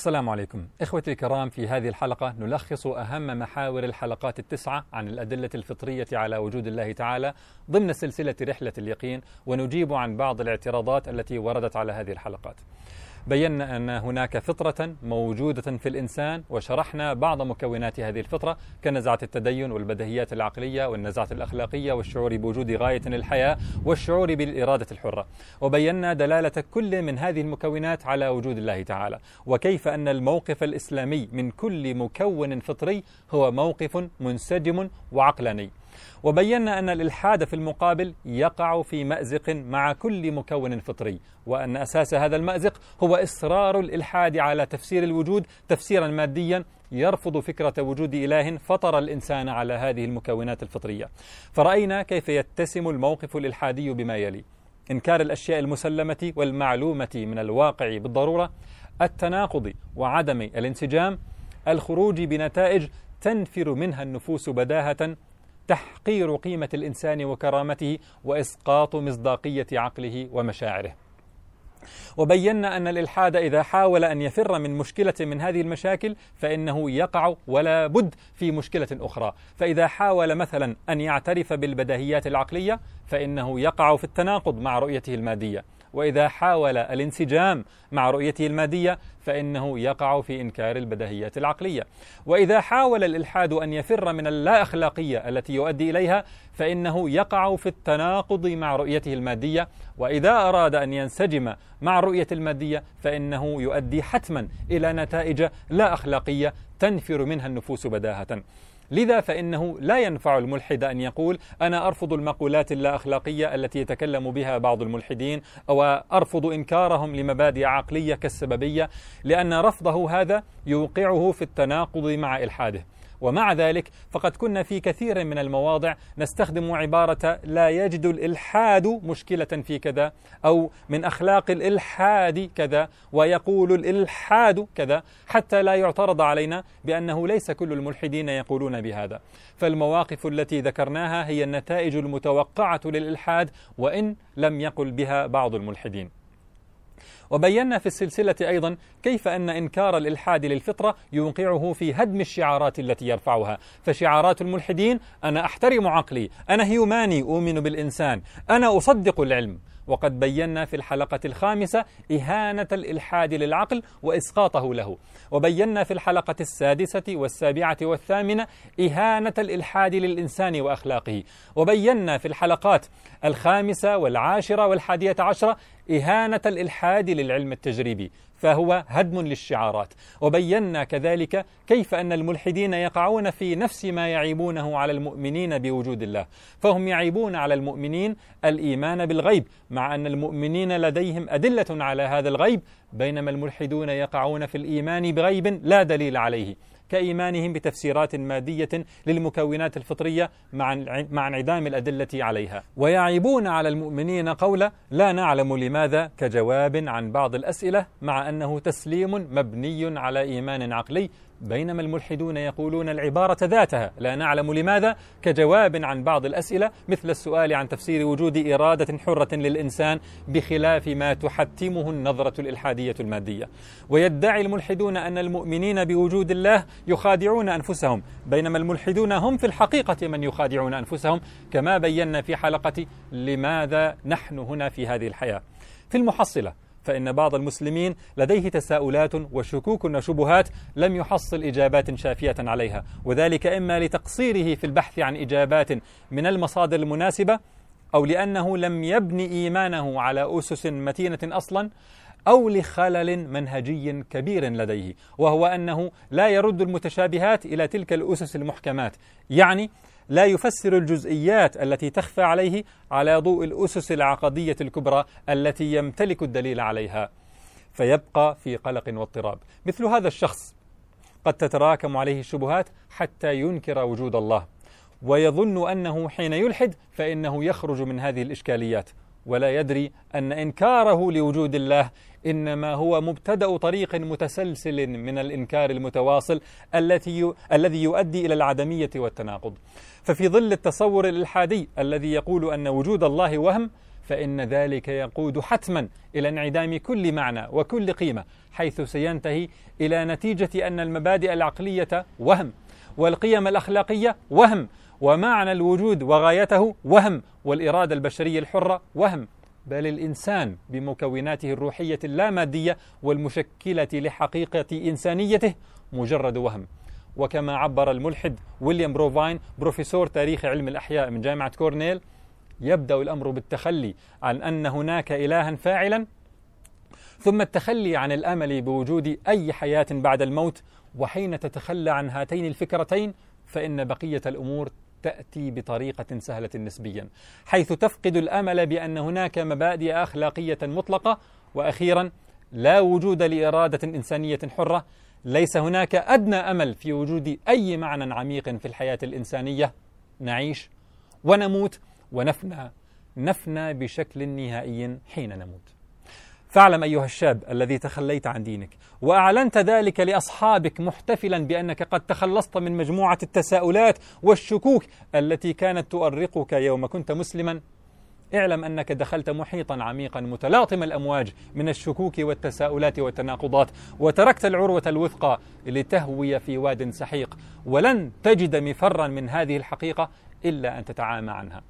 السلام عليكم. إخوتي الكرام في هذه الحلقة نلخص أهم محاور الحلقات التسعة عن الأدلة الفطرية على وجود الله تعالى ضمن سلسلة رحلة اليقين ونجيب عن بعض الاعتراضات التي وردت على هذه الحلقات. بينا أن هناك فطرة موجودة في الإنسان وشرحنا بعض مكونات هذه الفطرة كنزعة التدين والبدهيات العقلية والنزعة الأخلاقية والشعور بوجود غاية للحياة والشعور بالإرادة الحرة. وبينا دلالة كل من هذه المكونات على وجود الله تعالى. وكيف أن الموقف الإسلامي من كل مكون فطري هو موقف منسجم وعقلاني. وبينا أن الإلحاد في المقابل يقع في مأزق مع كل مكون فطري وأن أساس هذا المأزق هو إصرار الإلحاد على تفسير الوجود تفسيرا ماديا يرفض فكرة وجود إله فطر الإنسان على هذه المكونات الفطرية. فرأينا كيف يتسم الموقف الإلحادي بما يلي. إنكار الأشياء المسلمة والمعلومة من الواقع بالضرورة التناقض وعدم الانسجام الخروج بنتائج تنفر منها النفوس بداهة تحقير قيمة الإنسان وكرامته وإسقاط مصداقية عقله ومشاعره. وبينا أن الإلحاد إذا حاول أن يفر من مشكلة من هذه المشاكل فإنه يقع ولا بد في مشكلة أخرى. فإذا حاول مثلا أن يعترف بالبديهيات العقلية فإنه يقع في التناقض مع رؤيته المادية. وإذا حاول الانسجام مع رؤيته المادية فإنه يقع في إنكار البديهيات العقلية. وإذا حاول الإلحاد أن يفر من اللا أخلاقية التي يؤدي إليها فإنه يقع في التناقض مع رؤيته المادية. وإذا أراد أن ينسجم مع الرؤية المادية فإنه يؤدي حتما إلى نتائج لا أخلاقية تنفر منها النفوس بداهة. لذا فإنه لا ينفع الملحد أن يقول أنا أرفض المقولات اللا أخلاقية التي يتكلم بها بعض الملحدين أو أرفض إنكارهم لمبادئ عقلية كالسببية لأن رفضه هذا يوقعه في التناقض مع إلحاده. ومع ذلك فقد كنا في كثير من المواضع نستخدم عبارة لا يجد الإلحاد مشكلة في كذا أو من أخلاق الإلحاد كذا ويقول الإلحاد كذا حتى لا يعترض علينا بأنه ليس كل الملحدين يقولون بهذا. فالمواقف التي ذكرناها هي النتائج المتوقعة للإلحاد وإن لم يقل بها بعض الملحدين. وبينا في السلسلة أيضا كيف أن إنكار الإلحاد للفطرة يوقعه في هدم الشعارات التي يرفعها. فشعارات الملحدين أنا أحترم عقلي أنا هيوماني أؤمن بالإنسان أنا أصدق العلم. وقد بينا في الحلقة الخامسة إهانة الإلحاد للعقل وإسقاطه له. وبينا في الحلقة السادسة والسابعة والثامنة إهانة الإلحاد للإنسان وأخلاقه. وبينا في الحلقات الخامسة والعاشرة والحادية عشرة إهانة الإلحاد للعلم التجريبي فهو هدم للشعارات. وبينا كذلك كيف أن الملحدين يقعون في نفس ما يعيبونه على المؤمنين بوجود الله. فهم يعيبون على المؤمنين الإيمان بالغيب مع أن المؤمنين لديهم أدلة على هذا الغيب بينما الملحدون يقعون في الإيمان بغيب لا دليل عليه. كإيمانهم بتفسيرات مادية للمكونات الفطرية مع انعدام الأدلة عليها. ويعيبون على المؤمنين قول لا نعلم لماذا كجواب عن بعض الأسئلة مع أنه تسليم مبني على إيمان عقلي بينما الملحدون يقولون العبارة ذاتها. لا نعلم لماذا كجواب عن بعض الأسئلة مثل السؤال عن تفسير وجود إرادة حرة للإنسان بخلاف ما تحتمه النظرة الإلحادية المادية. ويدعي الملحدون أن المؤمنين بوجود الله يخادعون أنفسهم بينما الملحدون هم في الحقيقة من يخادعون أنفسهم كما بينا في حلقة لماذا نحن هنا في هذه الحياة. في المحصلة فإن بعض المسلمين لديه تساؤلات وشكوك وشبهات لم يحصل إجابات شافية عليها. وذلك إما لتقصيره في البحث عن إجابات من المصادر المناسبة أو لأنه لم يبن إيمانه على أسس متينة أصلا أو لخلل منهجي كبير لديه. وهو أنه لا يرد المتشابهات إلى تلك الأسس المحكمات. يعني لا يفسر الجزئيات التي تخفى عليه على ضوء الأسس العقدية الكبرى التي يمتلك الدليل عليها. فيبقى في قلق واضطراب. مثل هذا الشخص قد تتراكم عليه الشبهات حتى ينكر وجود الله. ويظن أنه حين يلحد فإنه يخرج من هذه الإشكاليات. ولا يدري أن إنكاره لوجود الله إنما هو مبتدأ طريق متسلسل من الإنكار المتواصل التي الذي يؤدي إلى العدمية والتناقض. ففي ظل التصور الإلحادي الذي يقول أن وجود الله وهم فإن ذلك يقود حتما إلى انعدام كل معنى وكل قيمة حيث سينتهي إلى نتيجة أن المبادئ العقلية وهم والقيم الأخلاقية وهم ومعنى الوجود وغايته وهم والإرادة البشرية الحرة وهم. بل الإنسان بمكوناته الروحية اللامادية والمشكلة لحقيقة إنسانيته مجرد وهم. وكما عبر الملحد ويليام بروفاين بروفيسور تاريخ علم الأحياء من جامعة كورنيل يبدأ الأمر بالتخلي عن أن هناك إلها فاعلا ثم التخلي عن الأمل بوجود أي حياة بعد الموت وحين تتخلى عن هاتين الفكرتين فإن بقية الأمور تأتي بطريقة سهلة نسبيا حيث تفقد الأمل بأن هناك مبادئ أخلاقية مطلقة. وأخيرا لا وجود لإرادة إنسانية حرة. ليس هناك أدنى أمل في وجود أي معنى عميق في الحياة الإنسانية. نعيش ونموت ونفنى نفنى بشكل نهائي حين نموت. فاعلم أيها الشاب الذي تخليت عن دينك وأعلنت ذلك لأصحابك محتفلا بأنك قد تخلصت من مجموعة التساؤلات والشكوك التي كانت تؤرقك يوم كنت مسلما. اعلم أنك دخلت محيطا عميقا متلاطم الأمواج من الشكوك والتساؤلات والتناقضات وتركت العروة الوثقى لتهوي في واد سحيق. ولن تجد مفرا من هذه الحقيقة إلا أن تتعامى عنها.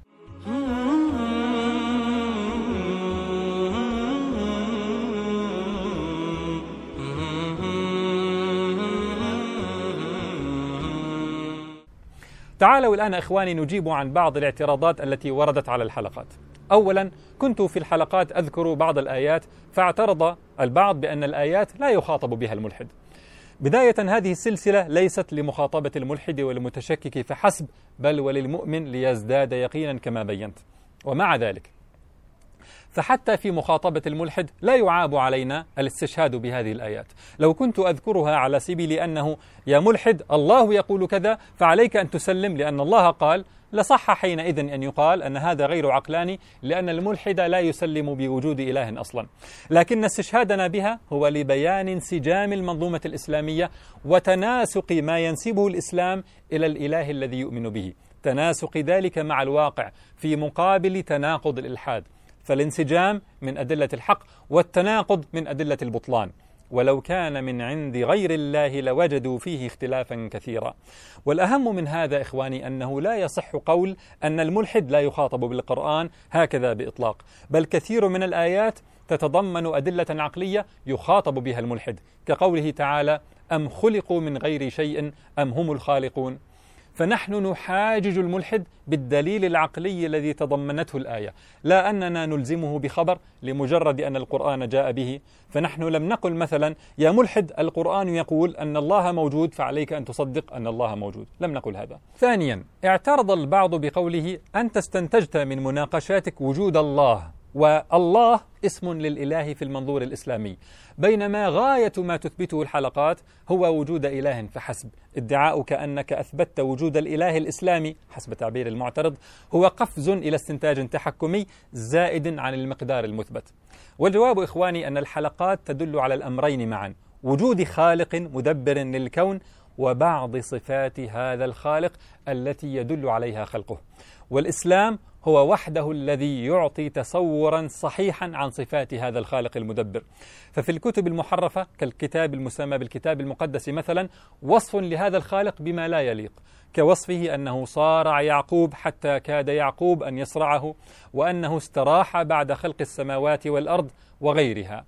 تعالوا الآن إخواني نجيب عن بعض الاعتراضات التي وردت على الحلقات. أولا كنت في الحلقات أذكر بعض الآيات فاعترض البعض بأن الآيات لا يخاطب بها الملحد. بداية هذه السلسلة ليست لمخاطبة الملحد والمتشكك فحسب بل وللمؤمن ليزداد يقينا كما بينت. ومع ذلك فحتى في مخاطبة الملحد لا يعاب علينا الاستشهاد بهذه الآيات. لو كنت أذكرها على سبيل أنه يا ملحد الله يقول كذا فعليك أن تسلم لأن الله قال لصح حينئذ أن يقال أن هذا غير عقلاني لأن الملحد لا يسلم بوجود إله أصلا. لكن استشهادنا بها هو لبيان انسجام المنظومة الإسلامية وتناسق ما ينسبه الإسلام إلى الإله الذي يؤمن به. تناسق ذلك مع الواقع في مقابل تناقض الإلحاد. فالانسجام من أدلة الحق والتناقض من أدلة البطلان. ولو كان من عند غير الله لوجدوا فيه اختلافا كثيرا. والأهم من هذا إخواني أنه لا يصح قول أن الملحد لا يخاطب بالقرآن هكذا بإطلاق. بل كثير من الآيات تتضمن أدلة عقلية يخاطب بها الملحد كقوله تعالى أم خلقوا من غير شيء أم هم الخالقون؟ فنحن نحاجج الملحد بالدليل العقلي الذي تضمنته الآية، لا أننا نلزمه بخبر لمجرد أن القرآن جاء به، فنحن لم نقل مثلا يا ملحد القرآن يقول أن الله موجود فعليك أن تصدق أن الله موجود، لم نقل هذا. ثانيا، اعترض البعض بقوله أنت استنتجت من مناقشاتك وجود الله. والله اسم للإله في المنظور الإسلامي. بينما غاية ما تثبته الحلقات هو وجود إله فحسب. ادعاؤك انك أثبتت وجود الإله الإسلامي حسب تعبير المعترض هو قفز إلى استنتاج تحكمي زائد عن المقدار المثبت. والجواب إخواني أن الحلقات تدل على الأمرين معا وجود خالق مدبر للكون وبعض صفات هذا الخالق التي يدل عليها خلقه. والإسلام هو وحده الذي يعطي تصورا صحيحا عن صفات هذا الخالق المدبر. ففي الكتب المحرفة كالكتاب المسمى بالكتاب المقدس مثلا وصف لهذا الخالق بما لا يليق. كوصفه أنه صارع يعقوب حتى كاد يعقوب أن يصرعه وأنه استراح بعد خلق السماوات والأرض وغيرها.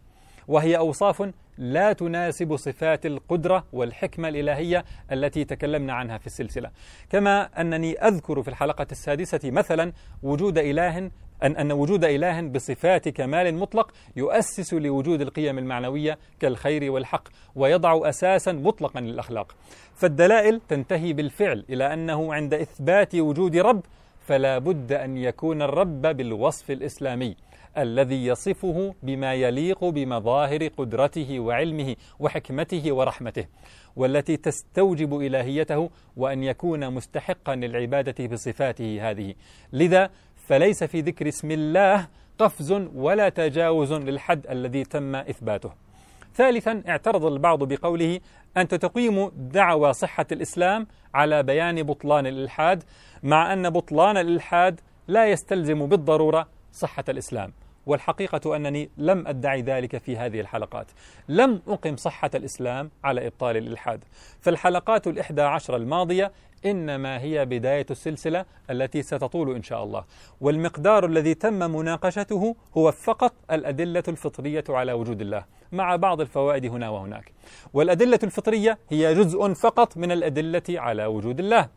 وهي أوصاف لا تناسب صفات القدرة والحكمة الإلهية التي تكلمنا عنها في السلسلة. كما أنني أذكر في الحلقة السادسة مثلا وجود إله أن أن وجود إله بصفات كمال مطلق يؤسس لوجود القيم المعنوية كالخير والحق ويضع أساسا مطلقا للأخلاق. فالدلائل تنتهي بالفعل إلى أنه عند إثبات وجود رب فلا بد أن يكون الرب بالوصف الإسلامي. الذي يصفه بما يليق بمظاهر قدرته وعلمه وحكمته ورحمته والتي تستوجب إلهيته وأن يكون مستحقا للعبادة بصفاته هذه. لذا فليس في ذكر اسم الله قفز ولا تجاوز للحد الذي تم إثباته. ثالثا اعترض البعض بقوله أنت تقيم دعوى صحة الإسلام على بيان بطلان الإلحاد مع أن بطلان الإلحاد لا يستلزم بالضرورة صحة الإسلام. والحقيقة أنني لم أدعي ذلك في هذه الحلقات. لم أقم صحة الإسلام على إبطال الإلحاد. فالحلقات الإحدى عشر الماضية إنما هي بداية السلسلة التي ستطول إن شاء الله. والمقدار الذي تم مناقشته هو فقط الأدلة الفطرية على وجود الله مع بعض الفوائد هنا وهناك. والأدلة الفطرية هي جزء فقط من الأدلة على وجود الله.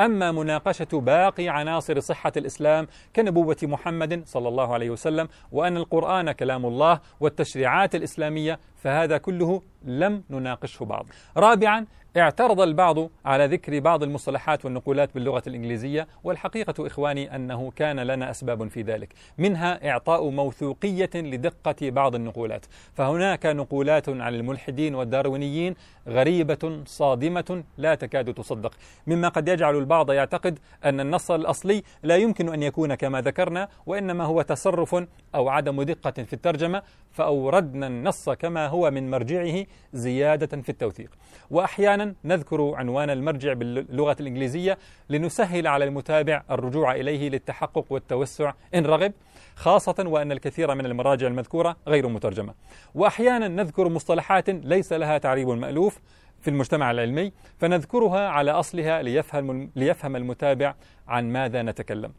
أما مناقشة باقي عناصر صحة الإسلام كنبوة محمد صلى الله عليه وسلم وأن القرآن كلام الله والتشريعات الإسلامية فهذا كله لم نناقشه بعض. رابعا اعترض البعض على ذكر بعض المصطلحات والنقولات باللغة الإنجليزية والحقيقة إخواني أنه كان لنا أسباب في ذلك. منها إعطاء موثوقية لدقة بعض النقولات. فهناك نقولات عن الملحدين والداروينيين غريبة صادمة لا تكاد تصدق. مما قد يجعل البعض يعتقد أن النص الأصلي لا يمكن أن يكون كما ذكرنا وإنما هو تصرف أو عدم دقة في الترجمة فأوردنا النص كما هو من مرجعه زيادة في التوثيق. وأحيانا نذكر عنوان المرجع باللغة الإنجليزية لنسهل على المتابع الرجوع إليه للتحقق والتوسع إن رغب خاصة وأن الكثير من المراجع المذكورة غير مترجمة. وأحيانا نذكر مصطلحات ليس لها تعريب مألوف في المجتمع العلمي فنذكرها على أصلها ليفهم, ليفهم المتابع عن ماذا نتكلم.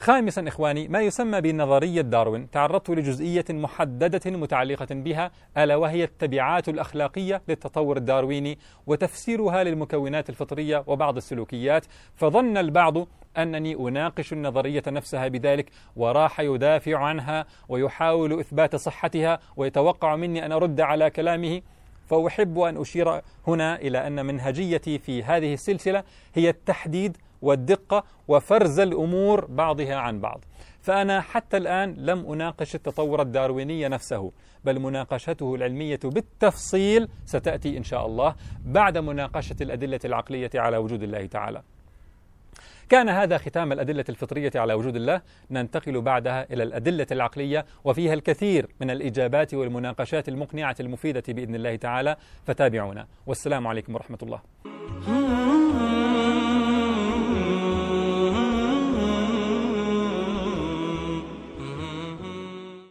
خامسا إخواني ما يسمى بنظرية داروين تعرضت لجزئية محددة متعلقة بها ألا وهي التبعات الأخلاقية للتطور الدارويني وتفسيرها للمكونات الفطرية وبعض السلوكيات فظن البعض أنني أناقش النظرية نفسها بذلك وراح يدافع عنها ويحاول إثبات صحتها ويتوقع مني أن أرد على كلامه فأحب أن أشير هنا إلى أن منهجيتي في هذه السلسلة هي التحديد والدقة وفرز الأمور بعضها عن بعض. فأنا حتى الآن لم أناقش التطور الدارويني نفسه بل مناقشته العلمية بالتفصيل ستأتي إن شاء الله بعد مناقشة الأدلة العقلية على وجود الله تعالى. كان هذا ختام الأدلة الفطرية على وجود الله. ننتقل بعدها إلى الأدلة العقلية وفيها الكثير من الإجابات والمناقشات المقنعة المفيدة بإذن الله تعالى. فتابعونا. والسلام عليكم ورحمة الله.